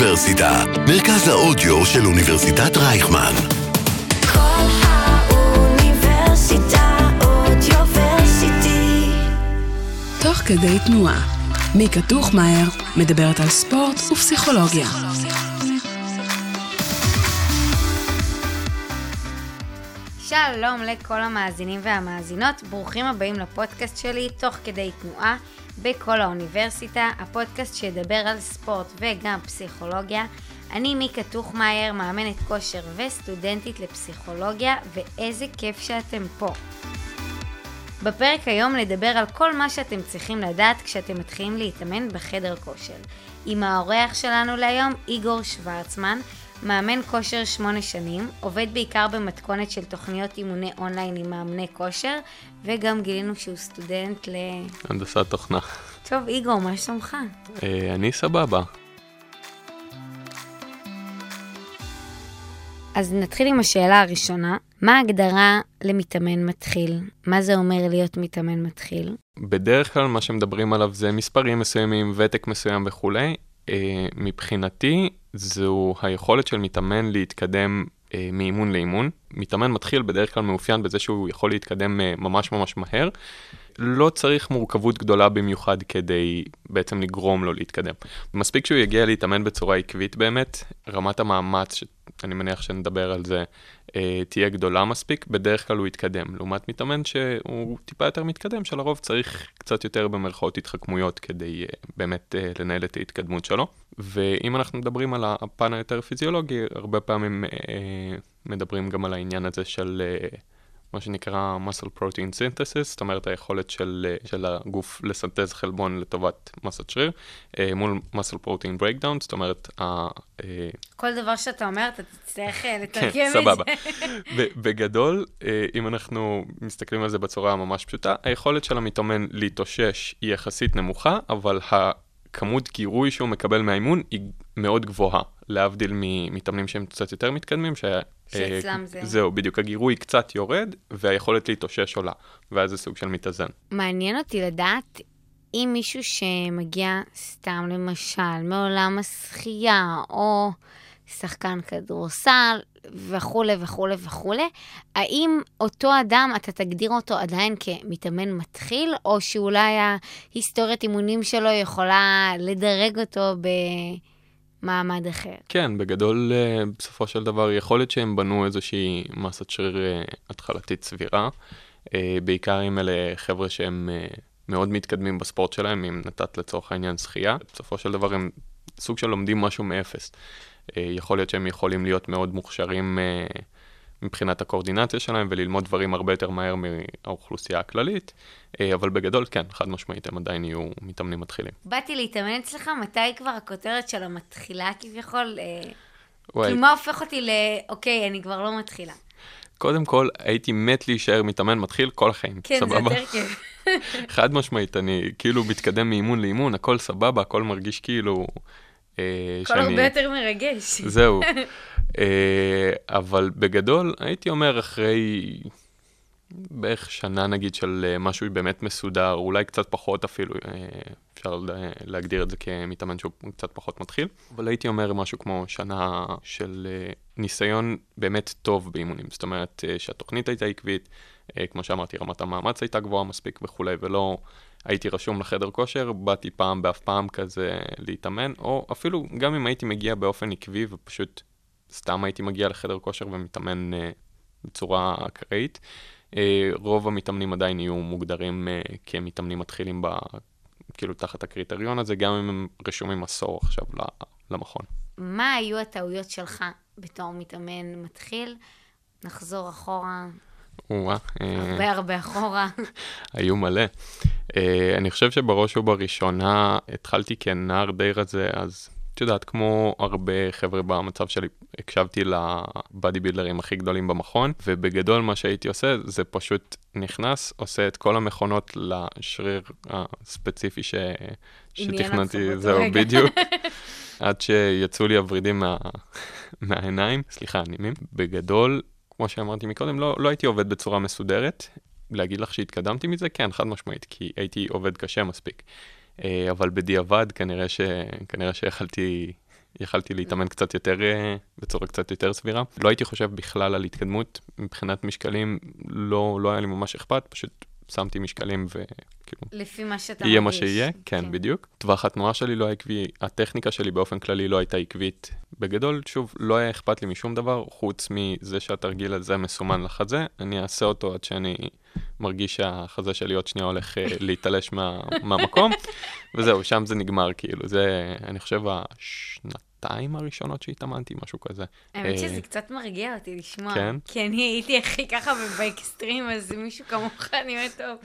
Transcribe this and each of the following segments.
האוניברסיטה, מרכז האודיו של אוניברסיטת רייכמן. כל האוניברסיטה אודיוורסיטי. תוך כדי תנועה. מיקה טוכמאייר מדברת על ספורט ופסיכולוגיה. שלום לכל המאזינים והמאזינות, ברוכים הבאים לפודקאסט שלי, תוך כדי תנועה, בכל האוניברסיטה, הפודקאסט שידבר על ספורט וגם פסיכולוגיה. אני מיקה טוכמאייר, מאמנת כושר וסטודנטית לפסיכולוגיה, ואיזה כיף שאתם פה. בפרק היום נדבר על כל מה שאתם צריכים לדעת כשאתם מתחילים להתאמן בחדר כושר. עם האורח שלנו להיום, איגור שוורצמן, מאמן כושר שמונה שנים, עובד בעיקר במתכונת של תוכניות אימוני אונליין עם מאמני כושר, וגם גילינו שהוא סטודנט ל... הנדסת תוכנה. טוב, איגור, מה שלומך? אה, אני סבבה. אז נתחיל עם השאלה הראשונה. מה ההגדרה למתאמן מתחיל? מה זה אומר להיות מתאמן מתחיל? בדרך כלל מה שמדברים עליו זה מספרים מסוימים, ותק מסוים וכולי. אה, מבחינתי זו היכולת של מתאמן להתקדם אה, מאימון לאימון. מתאמן מתחיל בדרך כלל מאופיין בזה שהוא יכול להתקדם אה, ממש ממש מהר. לא צריך מורכבות גדולה במיוחד כדי בעצם לגרום לו להתקדם. מספיק שהוא יגיע להתאמן בצורה עקבית באמת, רמת המאמץ, שאני מניח שנדבר על זה, אה, תהיה גדולה מספיק, בדרך כלל הוא יתקדם. לעומת מתאמן שהוא טיפה יותר מתקדם, שלרוב צריך קצת יותר במרכאות התחכמויות כדי אה, באמת אה, לנהל את ההתקדמות שלו. ואם אנחנו מדברים על הפן היותר פיזיולוגי, הרבה פעמים מדברים גם על העניין הזה של... מה שנקרא muscle protein synthesis, זאת אומרת היכולת של, אה, של הגוף לסנטז חלבון לטובת מסת שריר, אה, מול muscle protein breakdown, זאת אומרת, אה, כל דבר שאתה אומר, אתה תצטרך אה, לתרגם את כן, זה. סבבה. ב- בגדול, אם אנחנו מסתכלים על זה בצורה ממש פשוטה, היכולת של המתאמן להתאושש היא יחסית נמוכה, אבל הכמות גירוי שהוא מקבל מהאימון היא מאוד גבוהה, להבדיל ממתאמנים שהם קצת יותר מתקדמים, ש... שאצלם אה, זה- זהו, בדיוק, הגירוי קצת יורד, והיכולת להתאושש עולה, ואז זה סוג של מתאזן. מעניין אותי לדעת אם מישהו שמגיע סתם למשל מעולם השחייה, או שחקן כדורסל וכולי וכולי וכולי, האם אותו אדם, אתה תגדיר אותו עדיין כמתאמן מתחיל, או שאולי ההיסטוריית אימונים שלו יכולה לדרג אותו במעמד אחר? כן, בגדול, אה, בסופו של דבר, יכול להיות שהם בנו איזושהי מסת שריר אה, התחלתית סבירה. אה, בעיקר אם אלה חבר'ה שהם מאוד מתקדמים בספורט שלהם, אם נתת לצורך העניין שחייה. בסופו של דבר הם סוג של לומדים משהו מאפס. יכול להיות שהם יכולים להיות מאוד מוכשרים מבחינת הקואורדינציה שלהם וללמוד דברים הרבה יותר מהר מהאוכלוסייה הכללית, אה, אבל בגדול, כן, חד משמעית, הם עדיין יהיו מתאמנים מתחילים. באתי להתאמן אצלך, מתי כבר הכותרת של המתחילה כביכול? אה, וואי, כאילו, מה הופך אותי ל... אוקיי, אני כבר לא מתחילה. קודם כל, הייתי מת להישאר מתאמן מתחיל כל החיים, כן, סבבה? זה יותר כיף. חד משמעית, אני כאילו מתקדם מאימון לאימון, הכל סבבה, הכל מרגיש כאילו... אה, הכל הרבה יותר מרגש. זהו. אה, אבל בגדול, הייתי אומר אחרי בערך שנה נגיד של אה, משהו באמת מסודר, אולי קצת פחות אפילו, אה, אפשר לה- להגדיר את זה כמתאמן שהוא קצת פחות מתחיל, אבל הייתי אומר משהו כמו שנה של אה, ניסיון באמת טוב באימונים, זאת אומרת אה, שהתוכנית הייתה עקבית, אה, כמו שאמרתי, רמת המאמץ הייתה גבוהה מספיק וכולי, ולא הייתי רשום לחדר כושר, באתי פעם באף פעם כזה להתאמן, או אפילו גם אם הייתי מגיע באופן עקבי ופשוט סתם הייתי מגיע לחדר כושר ומתאמן אה, בצורה אקראית, אה, רוב המתאמנים עדיין יהיו מוגדרים אה, כמתאמנים מתחילים ב... כאילו תחת הקריטריון הזה, גם אם הם רשומים עשור עכשיו למכון. מה היו הטעויות שלך בתור מתאמן מתחיל? נחזור אחורה, הרבה הרבה אחורה. היו מלא. Uh, אני חושב שבראש ובראשונה התחלתי כנער די רזה, אז את יודעת, כמו הרבה חבר'ה במצב שלי, הקשבתי לבאדי בילדרים הכי גדולים במכון, ובגדול מה שהייתי עושה זה פשוט נכנס, עושה את כל המכונות לשריר הספציפי ש... שתכננתי, זהו. בדיוק. עד שיצאו לי הוורידים מה... מהעיניים, סליחה, הנימים. בגדול, כמו שאמרתי מקודם, לא, לא הייתי עובד בצורה מסודרת. להגיד לך שהתקדמתי מזה? כן, חד משמעית, כי הייתי עובד קשה מספיק. אה, אבל בדיעבד, כנראה, ש... כנראה שיכלתי יכלתי להתאמן קצת יותר, אה, בצורה קצת יותר סבירה. לא הייתי חושב בכלל על התקדמות, מבחינת משקלים לא, לא היה לי ממש אכפת, פשוט שמתי משקלים וכאילו, לפי מה שאתה יהיה מה מרגיש. שיהיה, כן, בדיוק. טווח התנועה שלי לא היה עקבי, הטכניקה שלי באופן כללי לא הייתה עקבית. בגדול, שוב, לא היה אכפת לי משום דבר, חוץ מזה שהתרגיל הזה מסומן לחזה, אני אעשה אותו עד שאני מרגיש שהחזה שלי עוד שנייה הולך אה, להתעלש מה, מהמקום, וזהו, שם זה נגמר, כאילו, זה, אני חושב, השנתיים הראשונות שהתאמנתי, משהו כזה. האמת אה, שזה קצת מרגיע אותי לשמוע. כן? כי אני הייתי הכי ככה באקסטרים, אז מישהו כמוך נראה טוב.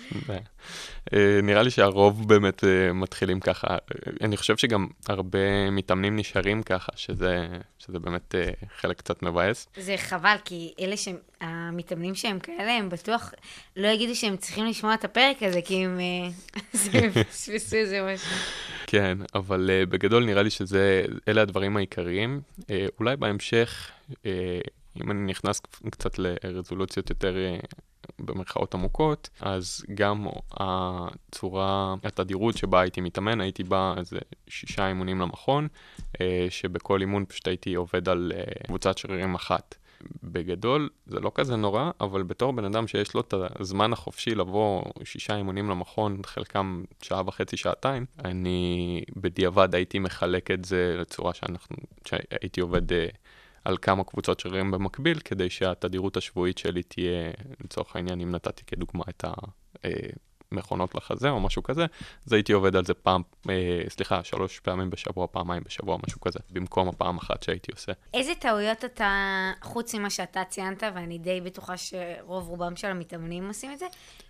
אה, נראה לי שהרוב באמת אה, מתחילים ככה. אני חושב שגם הרבה מתאמנים נשארים ככה, שזה, שזה באמת חלק קצת מבאס. זה חבל, כי אלה שהם, המתאמנים שהם כאלה, הם בטוח לא יגידו שהם צריכים לשמוע את הפרק הזה, כי הם אז הם איזה משהו. כן, אבל uh, בגדול נראה לי שזה, אלה הדברים העיקריים. Uh, אולי בהמשך, uh, אם אני נכנס קצת לרזולוציות יותר uh, במרכאות עמוקות, אז גם הצורה, התדירות שבה הייתי מתאמן, הייתי בא איזה שישה אימונים למכון, שבכל אימון פשוט הייתי עובד על קבוצת שרירים אחת. בגדול זה לא כזה נורא, אבל בתור בן אדם שיש לו את הזמן החופשי לבוא שישה אימונים למכון, חלקם שעה וחצי, שעתיים, אני בדיעבד הייתי מחלק את זה לצורה שאנחנו, שהייתי עובד אה, על כמה קבוצות שרירים במקביל, כדי שהתדירות השבועית שלי תהיה, לצורך העניין, אם נתתי כדוגמה את ה... אה, מכונות לחזה או משהו כזה, אז הייתי עובד על זה פעם, אה, סליחה, שלוש פעמים בשבוע, פעמיים בשבוע, משהו כזה, במקום הפעם אחת שהייתי עושה. איזה טעויות אתה, חוץ ממה שאתה ציינת, ואני די בטוחה שרוב רובם של המתאמנים עושים את זה,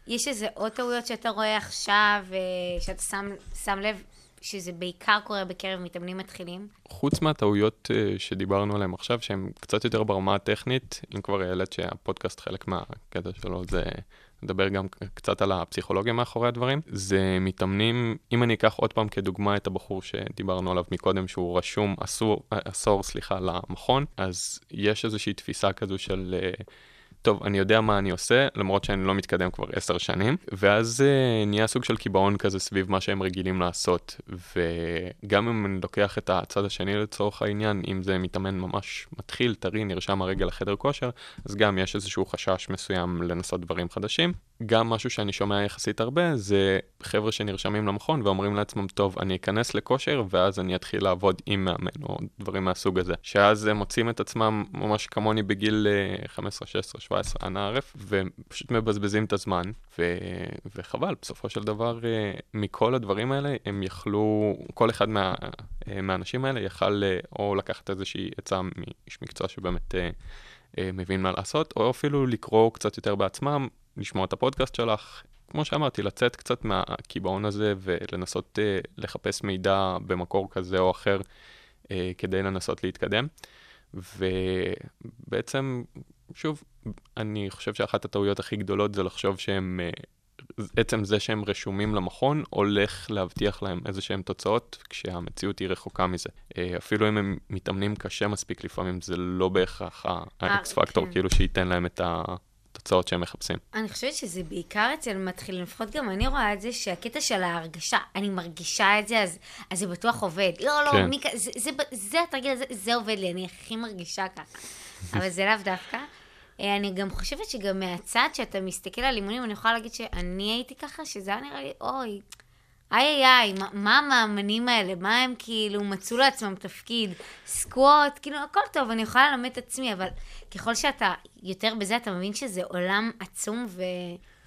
יש איזה עוד טעויות שאתה רואה עכשיו, אה, שאתה שם, שם לב שזה בעיקר קורה בקרב מתאמנים מתחילים? חוץ מהטעויות uh, שדיברנו עליהן עכשיו, שהן קצת יותר ברמה הטכנית, אם כבר העלית שהפודקאסט חלק מהקטע שלו זה לדבר גם קצת על הפסיכולוגיה מאחורי הדברים, זה מתאמנים, אם אני אקח עוד פעם כדוגמה את הבחור שדיברנו עליו מקודם, שהוא רשום עשור, עשור, סליחה, למכון, אז יש איזושהי תפיסה כזו של... Uh, טוב, אני יודע מה אני עושה, למרות שאני לא מתקדם כבר עשר שנים, ואז uh, נהיה סוג של קיבעון כזה סביב מה שהם רגילים לעשות, וגם אם אני לוקח את הצד השני לצורך העניין, אם זה מתאמן ממש מתחיל, טרי, נרשם הרגע לחדר כושר, אז גם יש איזשהו חשש מסוים לנסות דברים חדשים. גם משהו שאני שומע יחסית הרבה, זה חבר'ה שנרשמים למכון ואומרים לעצמם, טוב, אני אכנס לכושר ואז אני אתחיל לעבוד עם מאמן, או דברים מהסוג הזה. שאז הם מוצאים את עצמם ממש כמוני בגיל אה, 15, 16, 17, אנא ערף, ופשוט מבזבזים את הזמן, ו... וחבל, בסופו של דבר, אה, מכל הדברים האלה, הם יכלו, כל אחד מה... אה, מהאנשים האלה יכל אה, או לקחת איזושהי עצה מאיש מקצוע שבאמת מבין מה לעשות, או אפילו לקרוא קצת יותר בעצמם, לשמוע את הפודקאסט שלך, כמו שאמרתי, לצאת קצת מהקיבעון הזה ולנסות uh, לחפש מידע במקור כזה או אחר uh, כדי לנסות להתקדם. ובעצם, שוב, אני חושב שאחת הטעויות הכי גדולות זה לחשוב שהם, uh, עצם זה שהם רשומים למכון הולך להבטיח להם איזה שהם תוצאות, כשהמציאות היא רחוקה מזה. Uh, אפילו אם הם מתאמנים קשה מספיק לפעמים, זה לא בהכרח האקס פקטור, כן. כאילו שייתן להם את ה... התוצאות שהם מחפשים. אני חושבת שזה בעיקר אצל מתחילים, לפחות גם אני רואה את זה, שהקטע של ההרגשה, אני מרגישה את זה, אז, אז זה בטוח עובד. לא, לא, כן. מי, כ- זה, זה, זה התרגיל הזה, זה עובד לי, אני הכי מרגישה ככה. אבל זה לאו דווקא. אה, אני גם חושבת שגם מהצד, שאתה מסתכל על אימונים, אני יכולה להגיד שאני הייתי ככה, שזה היה נראה לי, אוי, איי איי איי, מה, המאמנים האלה? מה הם כאילו מצאו לעצמם תפקיד? סקווט, כאילו, הכל טוב, אני יכולה ללמד את עצמי, אבל ככל שאתה יותר בזה, אתה מבין שזה עולם עצום,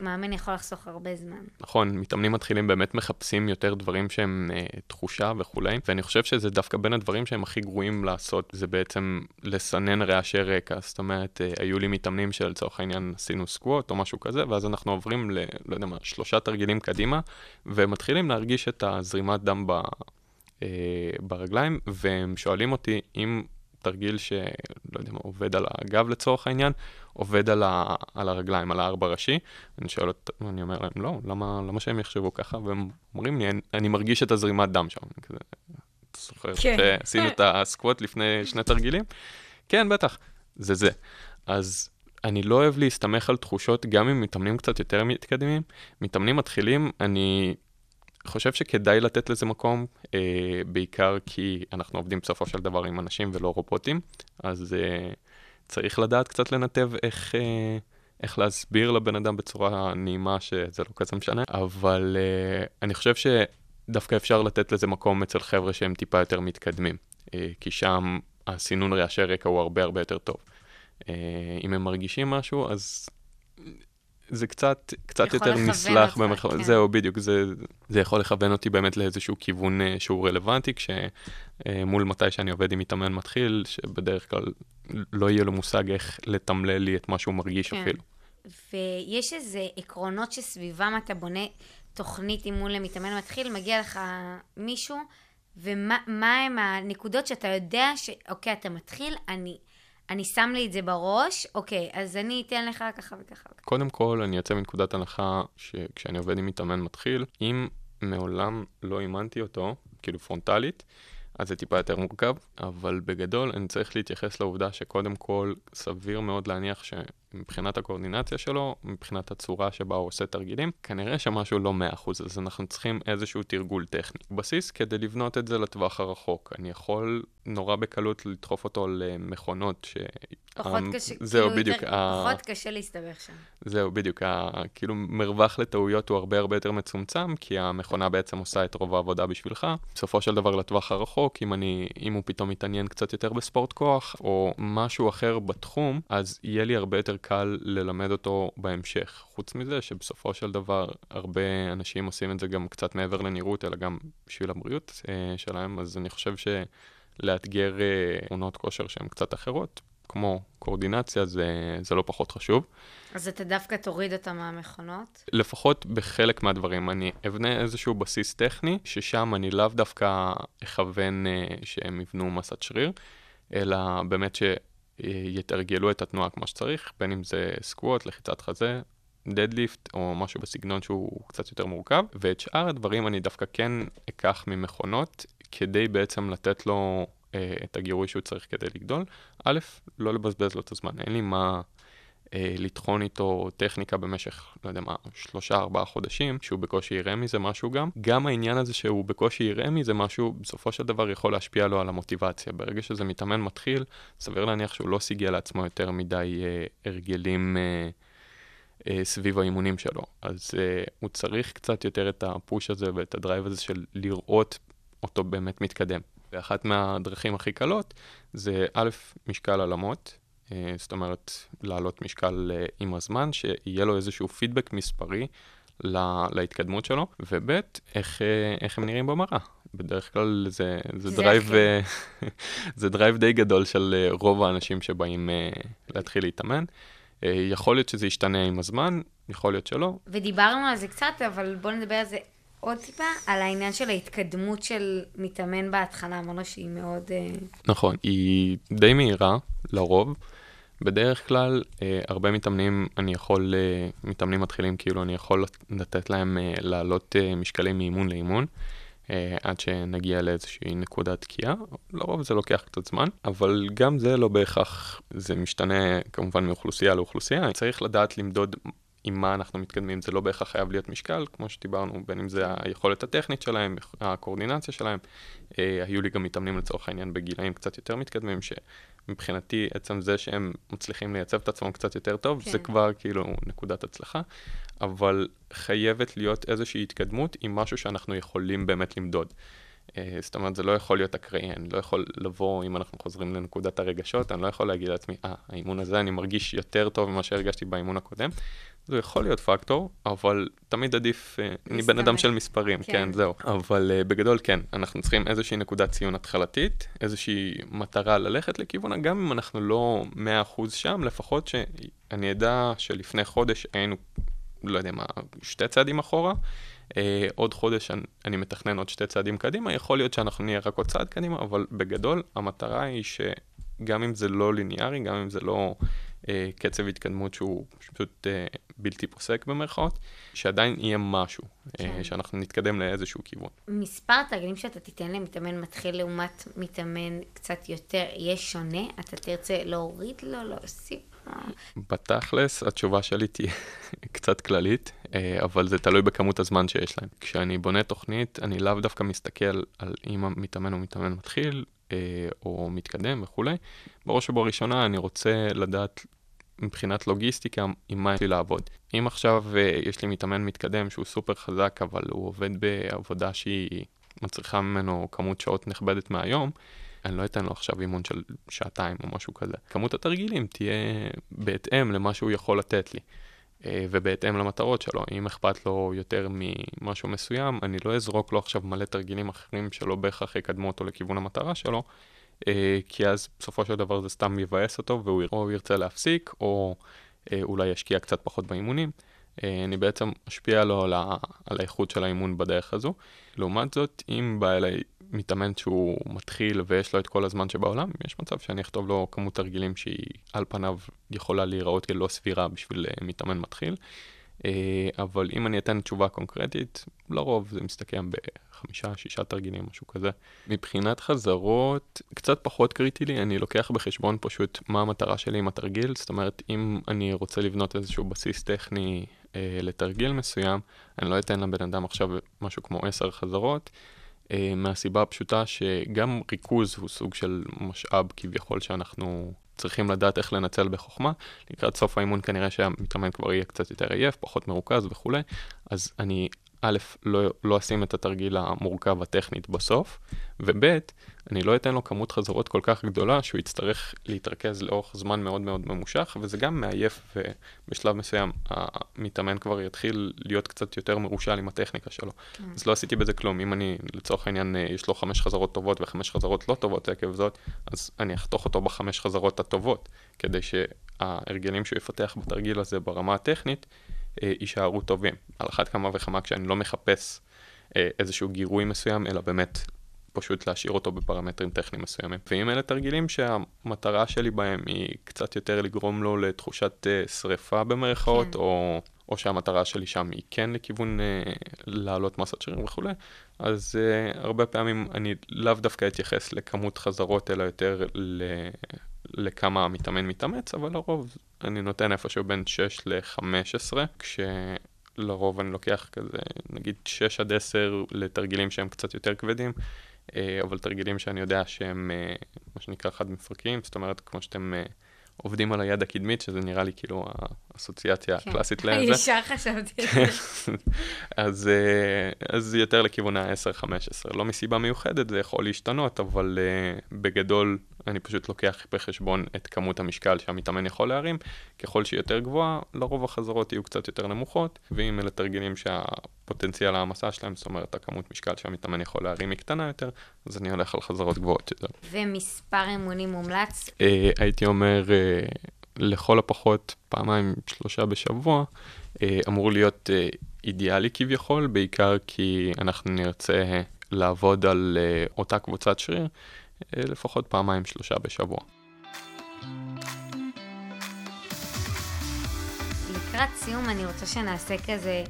ומאמן יכול לחסוך הרבה זמן. נכון, מתאמנים מתחילים באמת מחפשים יותר דברים שהם אה, תחושה וכולי, ואני חושב שזה דווקא בין הדברים שהם הכי גרועים לעשות, זה בעצם לסנן רעשי רקע. זאת אומרת, אה, היו לי מתאמנים שלצורך העניין עשינו סקווט או משהו כזה, ואז אנחנו עוברים ל... לא יודע מה, שלושה תרגילים קדימה, ומתחילים להרגיש את הזרימת דם ב... אה, ברגליים, והם שואלים אותי אם תרגיל שלא יודע מה, עובד על הגב לצורך העניין, עובד על, ה, על הרגליים, על הארבע ראשי. אני שואל אותם, אני אומר להם, לא, למה, למה שהם יחשבו ככה? והם אומרים לי, אני, אני מרגיש את הזרימת דם שם. אני כזה, אתה זוכר כן. שעשינו את הסקווט לפני שני תרגילים? כן, בטח, זה זה. אז אני לא אוהב להסתמך על תחושות, גם אם מתאמנים קצת יותר מתקדמים. מתאמנים מתחילים, אני... חושב שכדאי לתת לזה מקום, אה, בעיקר כי אנחנו עובדים בסופו של דבר עם אנשים ולא רובוטים, אז אה, צריך לדעת קצת לנתב איך, אה, איך להסביר לבן אדם בצורה נעימה שזה לא כזה משנה, אבל אה, אני חושב שדווקא אפשר לתת לזה מקום אצל חבר'ה שהם טיפה יותר מתקדמים, אה, כי שם הסינון רעשי רקע הוא הרבה הרבה יותר טוב. אה, אם הם מרגישים משהו, אז זה קצת, קצת יותר נסלח במרחב, כן. זהו, בדיוק, זה, זה יכול לכוון אותי באמת לאיזשהו כיוון אה, שהוא רלוונטי, כשמול מתי שאני עובד עם מתאמן מתחיל, שבדרך כלל לא יהיה לו מושג איך לתמלל לי את מה שהוא מרגיש כן. אפילו. ויש איזה עקרונות שסביבם אתה בונה תוכנית אימון למתאמן מתחיל, מגיע לך מישהו, ומה מה הם הנקודות שאתה יודע שאוקיי, אתה מתחיל, אני, אני שם לי את זה בראש, אוקיי, אז אני אתן לך ככה וככה. קודם כל, אני יוצא מנקודת הנחה שכשאני עובד עם מתאמן מתחיל, אם מעולם לא אימנתי אותו, כאילו פרונטלית, אז זה טיפה יותר מורכב, אבל בגדול אני צריך להתייחס לעובדה שקודם כל סביר מאוד להניח שמבחינת הקואורדינציה שלו, מבחינת הצורה שבה הוא עושה תרגילים, כנראה שמשהו לא 100%, אז אנחנו צריכים איזשהו תרגול טכני. בסיס כדי לבנות את זה לטווח הרחוק. אני יכול נורא בקלות לדחוף אותו למכונות ש... פחות המ- קשה, זהו, כאילו בדיוק. יותר, ה- פחות קשה להסתבך שם. זהו, בדיוק. ה... כאילו, מרווח לטעויות הוא הרבה הרבה יותר מצומצם, כי המכונה בעצם עושה את רוב העבודה בשבילך. בסופו של דבר, לטווח הרחוק, אם, אני, אם הוא פתאום מתעניין קצת יותר בספורט כוח, או משהו אחר בתחום, אז יהיה לי הרבה יותר קל ללמד אותו בהמשך. חוץ מזה, שבסופו של דבר, הרבה אנשים עושים את זה גם קצת מעבר לנראות, אלא גם בשביל הבריאות אה, שלהם, אז אני חושב שלאתגר אה, תמונות כושר שהן קצת אחרות, כמו קואורדינציה, זה, זה לא פחות חשוב. אז אתה דווקא תוריד אותם מהמכונות. לפחות בחלק מהדברים, אני אבנה איזשהו בסיס טכני, ששם אני לאו דווקא אכוון אה, שהם יבנו מסת שריר, אלא באמת שיתרגלו את התנועה כמו שצריך, בין אם זה סקווט, לחיצת חזה, דדליפט, או משהו בסגנון שהוא קצת יותר מורכב, ואת שאר הדברים אני דווקא כן אקח ממכונות, כדי בעצם לתת לו אה, את הגירוי שהוא צריך כדי לגדול. א', לא לבזבז לו את הזמן, אין לי מה... אה, לטחון איתו טכניקה במשך, לא יודע מה, שלושה, ארבעה חודשים, שהוא בקושי יראה מזה משהו גם. גם העניין הזה שהוא בקושי יראה מזה משהו, בסופו של דבר יכול להשפיע לו על המוטיבציה. ברגע שזה מתאמן מתחיל, סביר להניח שהוא לא סיגל לעצמו יותר מדי אה, הרגלים אה, אה, סביב האימונים שלו. אז אה, הוא צריך קצת יותר את הפוש הזה ואת הדרייב הזה של לראות אותו באמת מתקדם. ואחת מהדרכים הכי קלות זה א', משקל עלמות, אה, זאת אומרת, להעלות משקל אה, עם הזמן, שיהיה לו איזשהו פידבק מספרי לה, להתקדמות שלו, וב', איך, אה, איך הם נראים במראה. בדרך כלל זה, זה, זה drive, זה drive די גדול של רוב האנשים שבאים להתחיל להתאמן. יכול להיות שזה ישתנה עם הזמן, יכול להיות שלא. ודיברנו על זה קצת, אבל בואו נדבר על זה עוד טיפה, על העניין של ההתקדמות של מתאמן בהתחלה, אמרנו שהיא מאוד... אה, נכון, היא די מהירה, לרוב. בדרך כלל, אה, הרבה מתאמנים, אני יכול, אה, מתאמנים מתחילים, כאילו, אני יכול לתת להם אה, לעלות משקלים מאימון לאימון, עד שנגיע לאיזושהי נקודת תקיעה. לרוב זה לוקח קצת זמן, אבל גם זה לא בהכרח, זה משתנה כמובן מאוכלוסייה לאוכלוסייה. צריך לדעת למדוד עם מה אנחנו מתקדמים, זה לא בהכרח חייב להיות משקל, כמו שדיברנו, בין אם זה היכולת הטכנית שלהם, הקואורדינציה שלהם. אה, היו לי גם מתאמנים לצורך העניין בגילאים קצת יותר מתקדמים, שמבחינתי עצם זה שהם מצליחים לייצב את עצמם קצת יותר טוב, כן. זה כבר כאילו נקודת הצלחה, אבל חייבת להיות איזושהי התקדמות עם משהו שאנחנו יכולים באמת למדוד. אה, זאת אומרת, זה לא יכול להיות אקראי, אני לא יכול לבוא, אם אנחנו חוזרים לנקודת הרגשות, אני לא יכול להגיד לעצמי, אה, האימון הזה אני מרגיש יותר טוב ממה שהרגשתי באימון הקודם. זה יכול להיות פקטור, אבל תמיד עדיף, אה, אני בן אדם. של מספרים. כן, כן זהו. אבל uh, בגדול כן, אנחנו צריכים איזושהי נקודת ציון התחלתית, איזושהי מטרה ללכת לכיוונה, גם אם אנחנו לא 100% שם, לפחות שאני אדע שלפני חודש היינו, לא יודע מה, שתי צעדים אחורה. Uh, עוד חודש אני, אני מתכנן עוד שתי צעדים קדימה, יכול להיות שאנחנו נהיה רק עוד צעד קדימה, אבל בגדול המטרה היא שגם אם זה לא ליניארי, גם אם זה לא uh, קצב התקדמות שהוא פשוט uh, בלתי פוסק במרכאות, שעדיין יהיה משהו, כן. כן. שאנחנו נתקדם לאיזשהו כיוון. מספר תרגילים שאתה תיתן למתאמן מתחיל לעומת מתאמן קצת יותר, יהיה שונה? אתה תרצה להוריד לו, להוסיף בתכלס, התשובה שלי תהיה קצת כללית, אה, אבל זה תלוי בכמות הזמן שיש להם. כשאני בונה תוכנית, אני לאו דווקא מסתכל על אם המתאמן הוא מתאמן מתחיל, אה, או מתקדם וכולי. בראש ובראשונה אני רוצה לדעת מבחינת לוגיסטיקה עם מה יש לי לעבוד. אם עכשיו אה, יש לי מתאמן מתקדם שהוא סופר חזק, אבל הוא עובד בעבודה שהיא מצריכה ממנו כמות שעות נכבדת מהיום, אני לא אתן לו עכשיו אימון של שעתיים או משהו כזה. כמות התרגילים תהיה בהתאם למה שהוא יכול לתת לי. אה, ובהתאם למטרות שלו. אם אכפת לו יותר ממשהו מסוים, אני לא אזרוק לו עכשיו מלא תרגילים אחרים שלא בהכרח יקדמו אותו לכיוון המטרה שלו, אה, כי אז בסופו של דבר זה סתם יבאס אותו והוא או ירצה להפסיק, או אה, אולי ישקיע קצת פחות באימונים. אני בעצם משפיע לו על, ה, על האיכות של האימון בדרך הזו. לעומת זאת, אם בא אליי מתאמן שהוא מתחיל ויש לו את כל הזמן שבעולם, יש מצב שאני אכתוב לו כמות תרגילים שהיא על פניו יכולה להיראות כלא סבירה בשביל אה, מתאמן מתחיל. אה, אבל אם אני אתן תשובה קונקרטית, לרוב זה מסתכם בחמישה, שישה תרגילים, משהו כזה. מבחינת חזרות, קצת פחות קריטי לי, אני לוקח בחשבון פשוט מה המטרה שלי עם התרגיל, זאת אומרת, אם אני רוצה לבנות איזשהו בסיס טכני אה, לתרגיל מסוים, אני לא אתן לבן אדם עכשיו משהו כמו עשר חזרות, מהסיבה הפשוטה שגם ריכוז הוא סוג של משאב כביכול שאנחנו צריכים לדעת איך לנצל בחוכמה. לקראת סוף האימון כנראה שהמתאמן כבר יהיה קצת יותר עייף, פחות מרוכז וכולי, אז אני א', לא, לא אשים את התרגיל המורכב הטכנית בסוף, וב', אני לא אתן לו כמות חזרות כל כך גדולה שהוא יצטרך להתרכז לאורך זמן מאוד מאוד ממושך, וזה גם מעייף, ובשלב מסוים המתאמן כבר יתחיל להיות קצת יותר מרושל עם הטכניקה שלו. כן. אז לא עשיתי בזה כלום. אם אני, לצורך העניין, אה, יש לו חמש חזרות טובות וחמש חזרות לא טובות עקב זאת, אז אני אחתוך אותו בחמש חזרות הטובות, כדי שההרגלים שהוא יפתח בתרגיל הזה ברמה הטכנית, יישארו טובים. על אחת כמה וכמה כשאני לא מחפש אה, איזשהו גירוי מסוים, אלא באמת פשוט להשאיר אותו בפרמטרים טכניים מסוימים. ואם אלה תרגילים שהמטרה שלי בהם היא קצת יותר לגרום לו לתחושת uh, שריפה במרכאות, כן. או, או שהמטרה שלי שם היא כן לכיוון uh, להעלות מסת שרירים וכולי, אז uh, הרבה פעמים אני לאו דווקא אתייחס לכמות חזרות, אלא יותר ל... לכמה המתאמן מתאמץ, אבל לרוב אני נותן איפשהו בין 6 ל-15, כשלרוב אני לוקח כזה, נגיד 6 עד 10 לתרגילים שהם קצת יותר כבדים, אה, אבל תרגילים שאני יודע שהם, אה, מה שנקרא, חד מפרקים, זאת אומרת, כמו שאתם אה, עובדים על היד הקדמית, שזה נראה לי כאילו האסוציאציה כן. הקלאסית לזה. ישר חשבתי על זה. אז, אז יותר לכיוון ה-10-15. לא מסיבה מיוחדת, זה יכול להשתנות, אבל בגדול אני פשוט לוקח בחשבון את כמות המשקל שהמתאמן יכול להרים. ככל שהיא יותר גבוהה, לרוב החזרות יהיו קצת יותר נמוכות, ואם אלה תרגילים שהפוטנציאל העמסה שלהם, זאת אומרת הכמות משקל שהמתאמן יכול להרים היא קטנה יותר, אז אני הולך על חזרות גבוהות יותר. ומספר אימונים מומלץ? אה, הייתי אומר, אה, לכל הפחות פעמיים, שלושה בשבוע, אה, אמור להיות אה, אידיאלי כביכול, בעיקר כי אנחנו נרצה לעבוד על אה, אותה קבוצת שריר. לפחות פעמיים שלושה בשבוע. לקראת סיום אני רוצה שנעשה כזה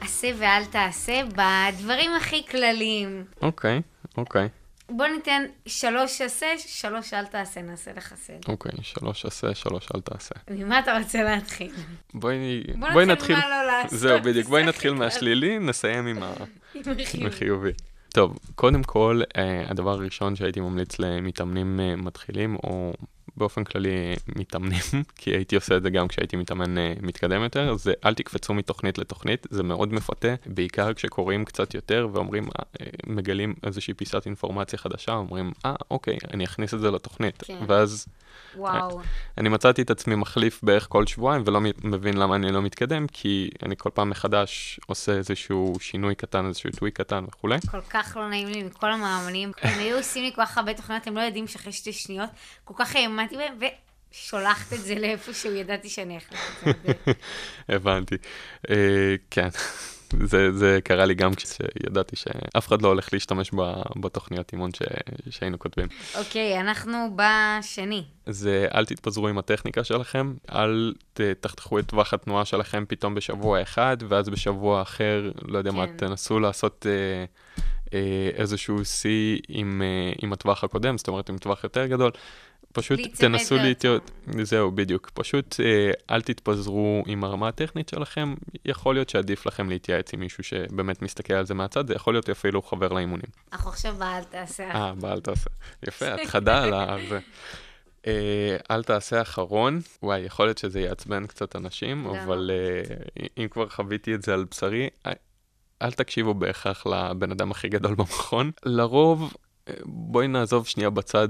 עשה ואל תעשה בדברים הכי כלליים. אוקיי, אוקיי. בוא ניתן שלוש עשה, שלוש אל תעשה, נעשה לך סדר. אוקיי, שלוש עשה, שלוש אל תעשה. ממה אתה רוצה להתחיל? בואי, בוא בואי נתחיל נתחיל, מה לא לעשות. זהו, בדיוק, בואי נתחיל מהשלילי, נסיים עם ה- עם החיובי. טוב, קודם כל, אה, הדבר הראשון שהייתי ממליץ למתאמנים אה, מתחילים, או באופן כללי מתאמנים, כי הייתי עושה את זה גם כשהייתי מתאמן אה, מתקדם יותר, זה אל תקפצו מתוכנית לתוכנית, זה מאוד מפתה, בעיקר כשקוראים קצת יותר ואומרים, אה, מגלים איזושהי פיסת אינפורמציה חדשה, אומרים, אה, אוקיי, אני אכניס את זה לתוכנית. כן. ואז וואו. אני מצאתי את עצמי מחליף בערך כל שבועיים ולא מבין למה אני לא מתקדם, כי אני כל פעם מחדש עושה איזשהו שינוי קטן, איזשהו טוויק קטן וכולי. כל כך לא נעים לי מכל המאמנים. הם היו עושים לי כל כך הרבה תוכניות, הם לא יודעים שאחרי שתי שניות, כל כך האמנתי בהם, ושולחת את זה לאיפשהו, ידעתי שאני אחליף את זה. הבנתי. אה, כן, זה, זה קרה לי גם כשידעתי שאף אחד לא הולך להשתמש ב- בתוכניות אימון ש, שהיינו כותבים. אוקיי, אנחנו בשני. זה אל תתפזרו עם הטכניקה שלכם, אל ת, תחתכו את טווח התנועה שלכם פתאום בשבוע אחד, ואז בשבוע אחר, לא יודע מה, כן. תנסו לעשות אה, אה, איזשהו שיא עם, אה, עם הטווח הקודם, זאת אומרת עם טווח יותר גדול. פשוט תנסו. להתיות, זהו, בדיוק. פשוט אה, אל תתפזרו עם הרמה הטכנית שלכם, יכול להיות שעדיף לכם להתייעץ עם מישהו שבאמת מסתכל על זה מהצד, זה יכול להיות אפילו חבר לאימונים. אנחנו עכשיו באל תעשה. אה, בעל תעשה. יפה, את חדה על זה. אה, אל תעשה אחרון, וואי, יכול להיות שזה יעצבן קצת אנשים? אבל אה, אם כבר חוויתי את זה על בשרי, אל תקשיבו בהכרח לבן אדם הכי גדול במכון. לרוב, בואי נעזוב שנייה בצד,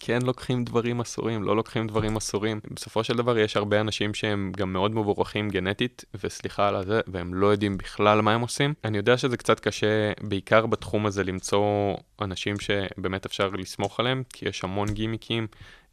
כן לוקחים דברים אסורים, לא לוקחים דברים אסורים. בסופו של דבר יש הרבה אנשים שהם גם מאוד מבורכים גנטית, וסליחה על הזה, והם לא יודעים בכלל מה הם עושים. אני יודע שזה קצת קשה, בעיקר בתחום הזה, למצוא אנשים שבאמת אפשר לסמוך עליהם, כי יש המון גימיקים.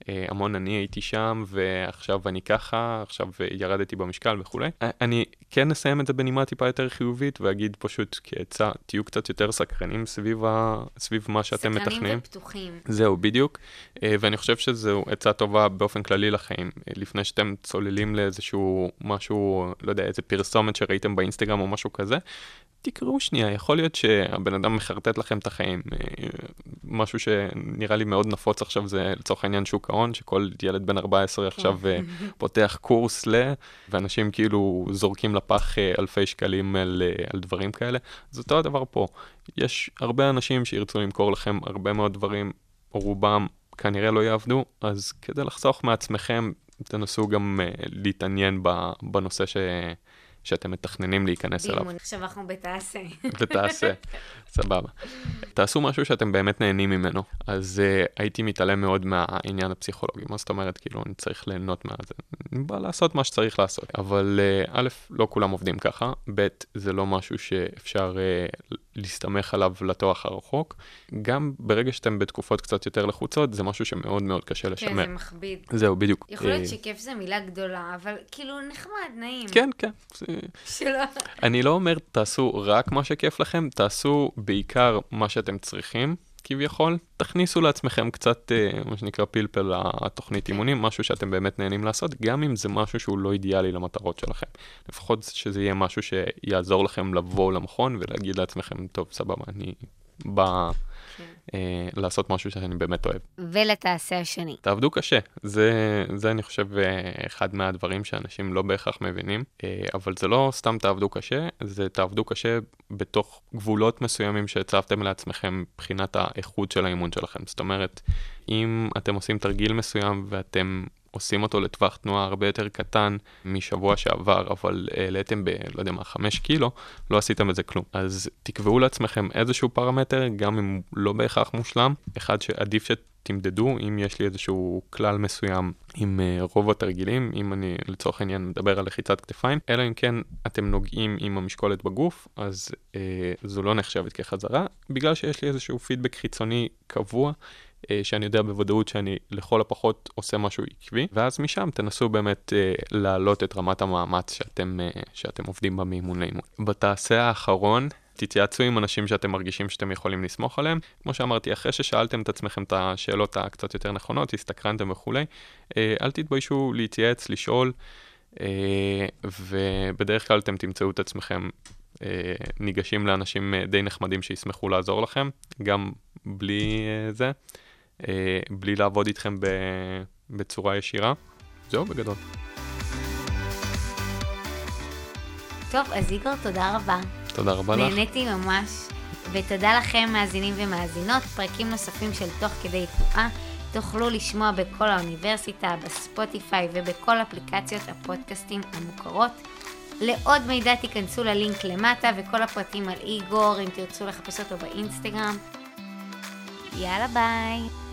אה, המון אני הייתי שם, ועכשיו אני ככה, עכשיו ירדתי במשקל וכולי. אה, אני כן אסיים את זה בנימה טיפה יותר חיובית, ואגיד פשוט כעצה, תהיו קצת יותר סקרנים סביב, ה... סביב מה שאתם סקרנים מתכננים. ופתוחים. זהו, בדיוק. אה, ואני חושב שזו עצה טובה באופן כללי לחיים. לפני שאתם צוללים לאיזשהו משהו, לא יודע, איזה פרסומת שראיתם באינסטגרם או משהו כזה, תקראו שנייה, יכול להיות שהבן אדם מחרטט לכם את החיים. משהו שנראה לי מאוד נפוץ עכשיו זה לצורך העניין שוק ההון, שכל ילד בן 14 עכשיו אה, פותח קורס ל... ואנשים כאילו זורקים לפח אה, אלפי שקלים על, אה, על דברים כאלה. אז אותו הדבר פה. יש הרבה אנשים שירצו למכור לכם הרבה מאוד דברים, רובם כנראה לא יעבדו, אז כדי לחסוך מעצמכם, תנסו גם uh, להתעניין ב, בנושא ש, שאתם מתכננים להיכנס אליו. באימון, עכשיו אנחנו בתעשה. ותעשה, סבבה. תעשו משהו שאתם באמת נהנים ממנו. אז uh, הייתי מתעלם מאוד מהעניין הפסיכולוגי. מה זאת אומרת? כאילו, אני צריך ליהנות מהזה. אני בא לעשות מה שצריך לעשות. אבל uh, א', לא כולם עובדים ככה, ב', זה לא משהו שאפשר uh, להסתמך עליו לטווח הרחוק. גם ברגע שאתם בתקופות קצת יותר לחוצות, זה משהו שמאוד מאוד קשה כן, לשמר. זה מכביד. זהו, בדיוק. יכול להיות שכיף זה מילה גדולה, אבל כאילו נחמד, נעים. כן, כן. זה- שלא... אני לא אומר תעשו רק מה שכיף לכם, תעשו בעיקר מה שאתם צריכים, כביכול. תכניסו לעצמכם קצת, אה, מה שנקרא פלפל לתוכנית אימונים, משהו שאתם באמת נהנים לעשות, גם אם זה משהו שהוא לא אידיאלי למטרות שלכם. לפחות שזה יהיה משהו שיעזור לכם לבוא למכון ולהגיד לעצמכם, טוב, סבבה, אני בא אה, לעשות משהו שאני באמת אוהב. ולתעשה השני. תעבדו קשה, זה, זה אני חושב אה, אחד מהדברים שאנשים לא בהכרח מבינים, אה, אבל זה לא סתם תעבדו קשה, זה תעבדו קשה בתוך גבולות מסוימים שהצבתם לעצמכם מבחינת האיכות של האימון שלכם. זאת אומרת, אם אתם עושים תרגיל מסוים ואתם עושים אותו לטווח תנועה הרבה יותר קטן משבוע שעבר, אבל העליתם ב, לא יודע מה, חמש קילו, לא עשיתם בזה כלום. אז תקבעו לעצמכם איזשהו פרמטר, גם אם לא בהכרח מושלם, אחד שעדיף שתמדדו, אם יש לי איזשהו כלל מסוים עם uh, רוב התרגילים, אם אני לצורך העניין מדבר על לחיצת כתפיים, אלא אם כן אתם נוגעים עם המשקולת בגוף, אז uh, זו לא נחשבת כחזרה, בגלל שיש לי איזשהו פידבק חיצוני קבוע. אה, שאני יודע בוודאות שאני לכל הפחות עושה משהו עקבי, ואז משם תנסו באמת אה, להעלות את רמת המאמץ שאתם, אה, שאתם עובדים בה מאימון לאימון. בתעשה האחרון, תתייעצו עם אנשים שאתם מרגישים שאתם יכולים לסמוך עליהם. כמו שאמרתי, אחרי ששאלתם את עצמכם את השאלות הקצת יותר נכונות, הסתקרנתם וכולי, אל תתביישו להתייעץ, לשאול, ובדרך כלל אתם תמצאו את עצמכם ניגשים לאנשים די נחמדים שישמחו לעזור לכם, גם בלי זה, בלי לעבוד איתכם ב, בצורה ישירה. זהו בגדול. טוב, אז איגור, תודה רבה. תודה רבה לך. נהניתי ממש, ותודה לכם, מאזינים ומאזינות. פרקים נוספים של תוך כדי תנועה תוכלו לשמוע בכל האוניברסיטה, בספוטיפיי ובכל אפליקציות הפודקאסטים המוכרות. לעוד מידע תיכנסו ללינק למטה וכל הפרטים על איגור, אם תרצו לחפש אותו באינסטגרם. יאללה ביי.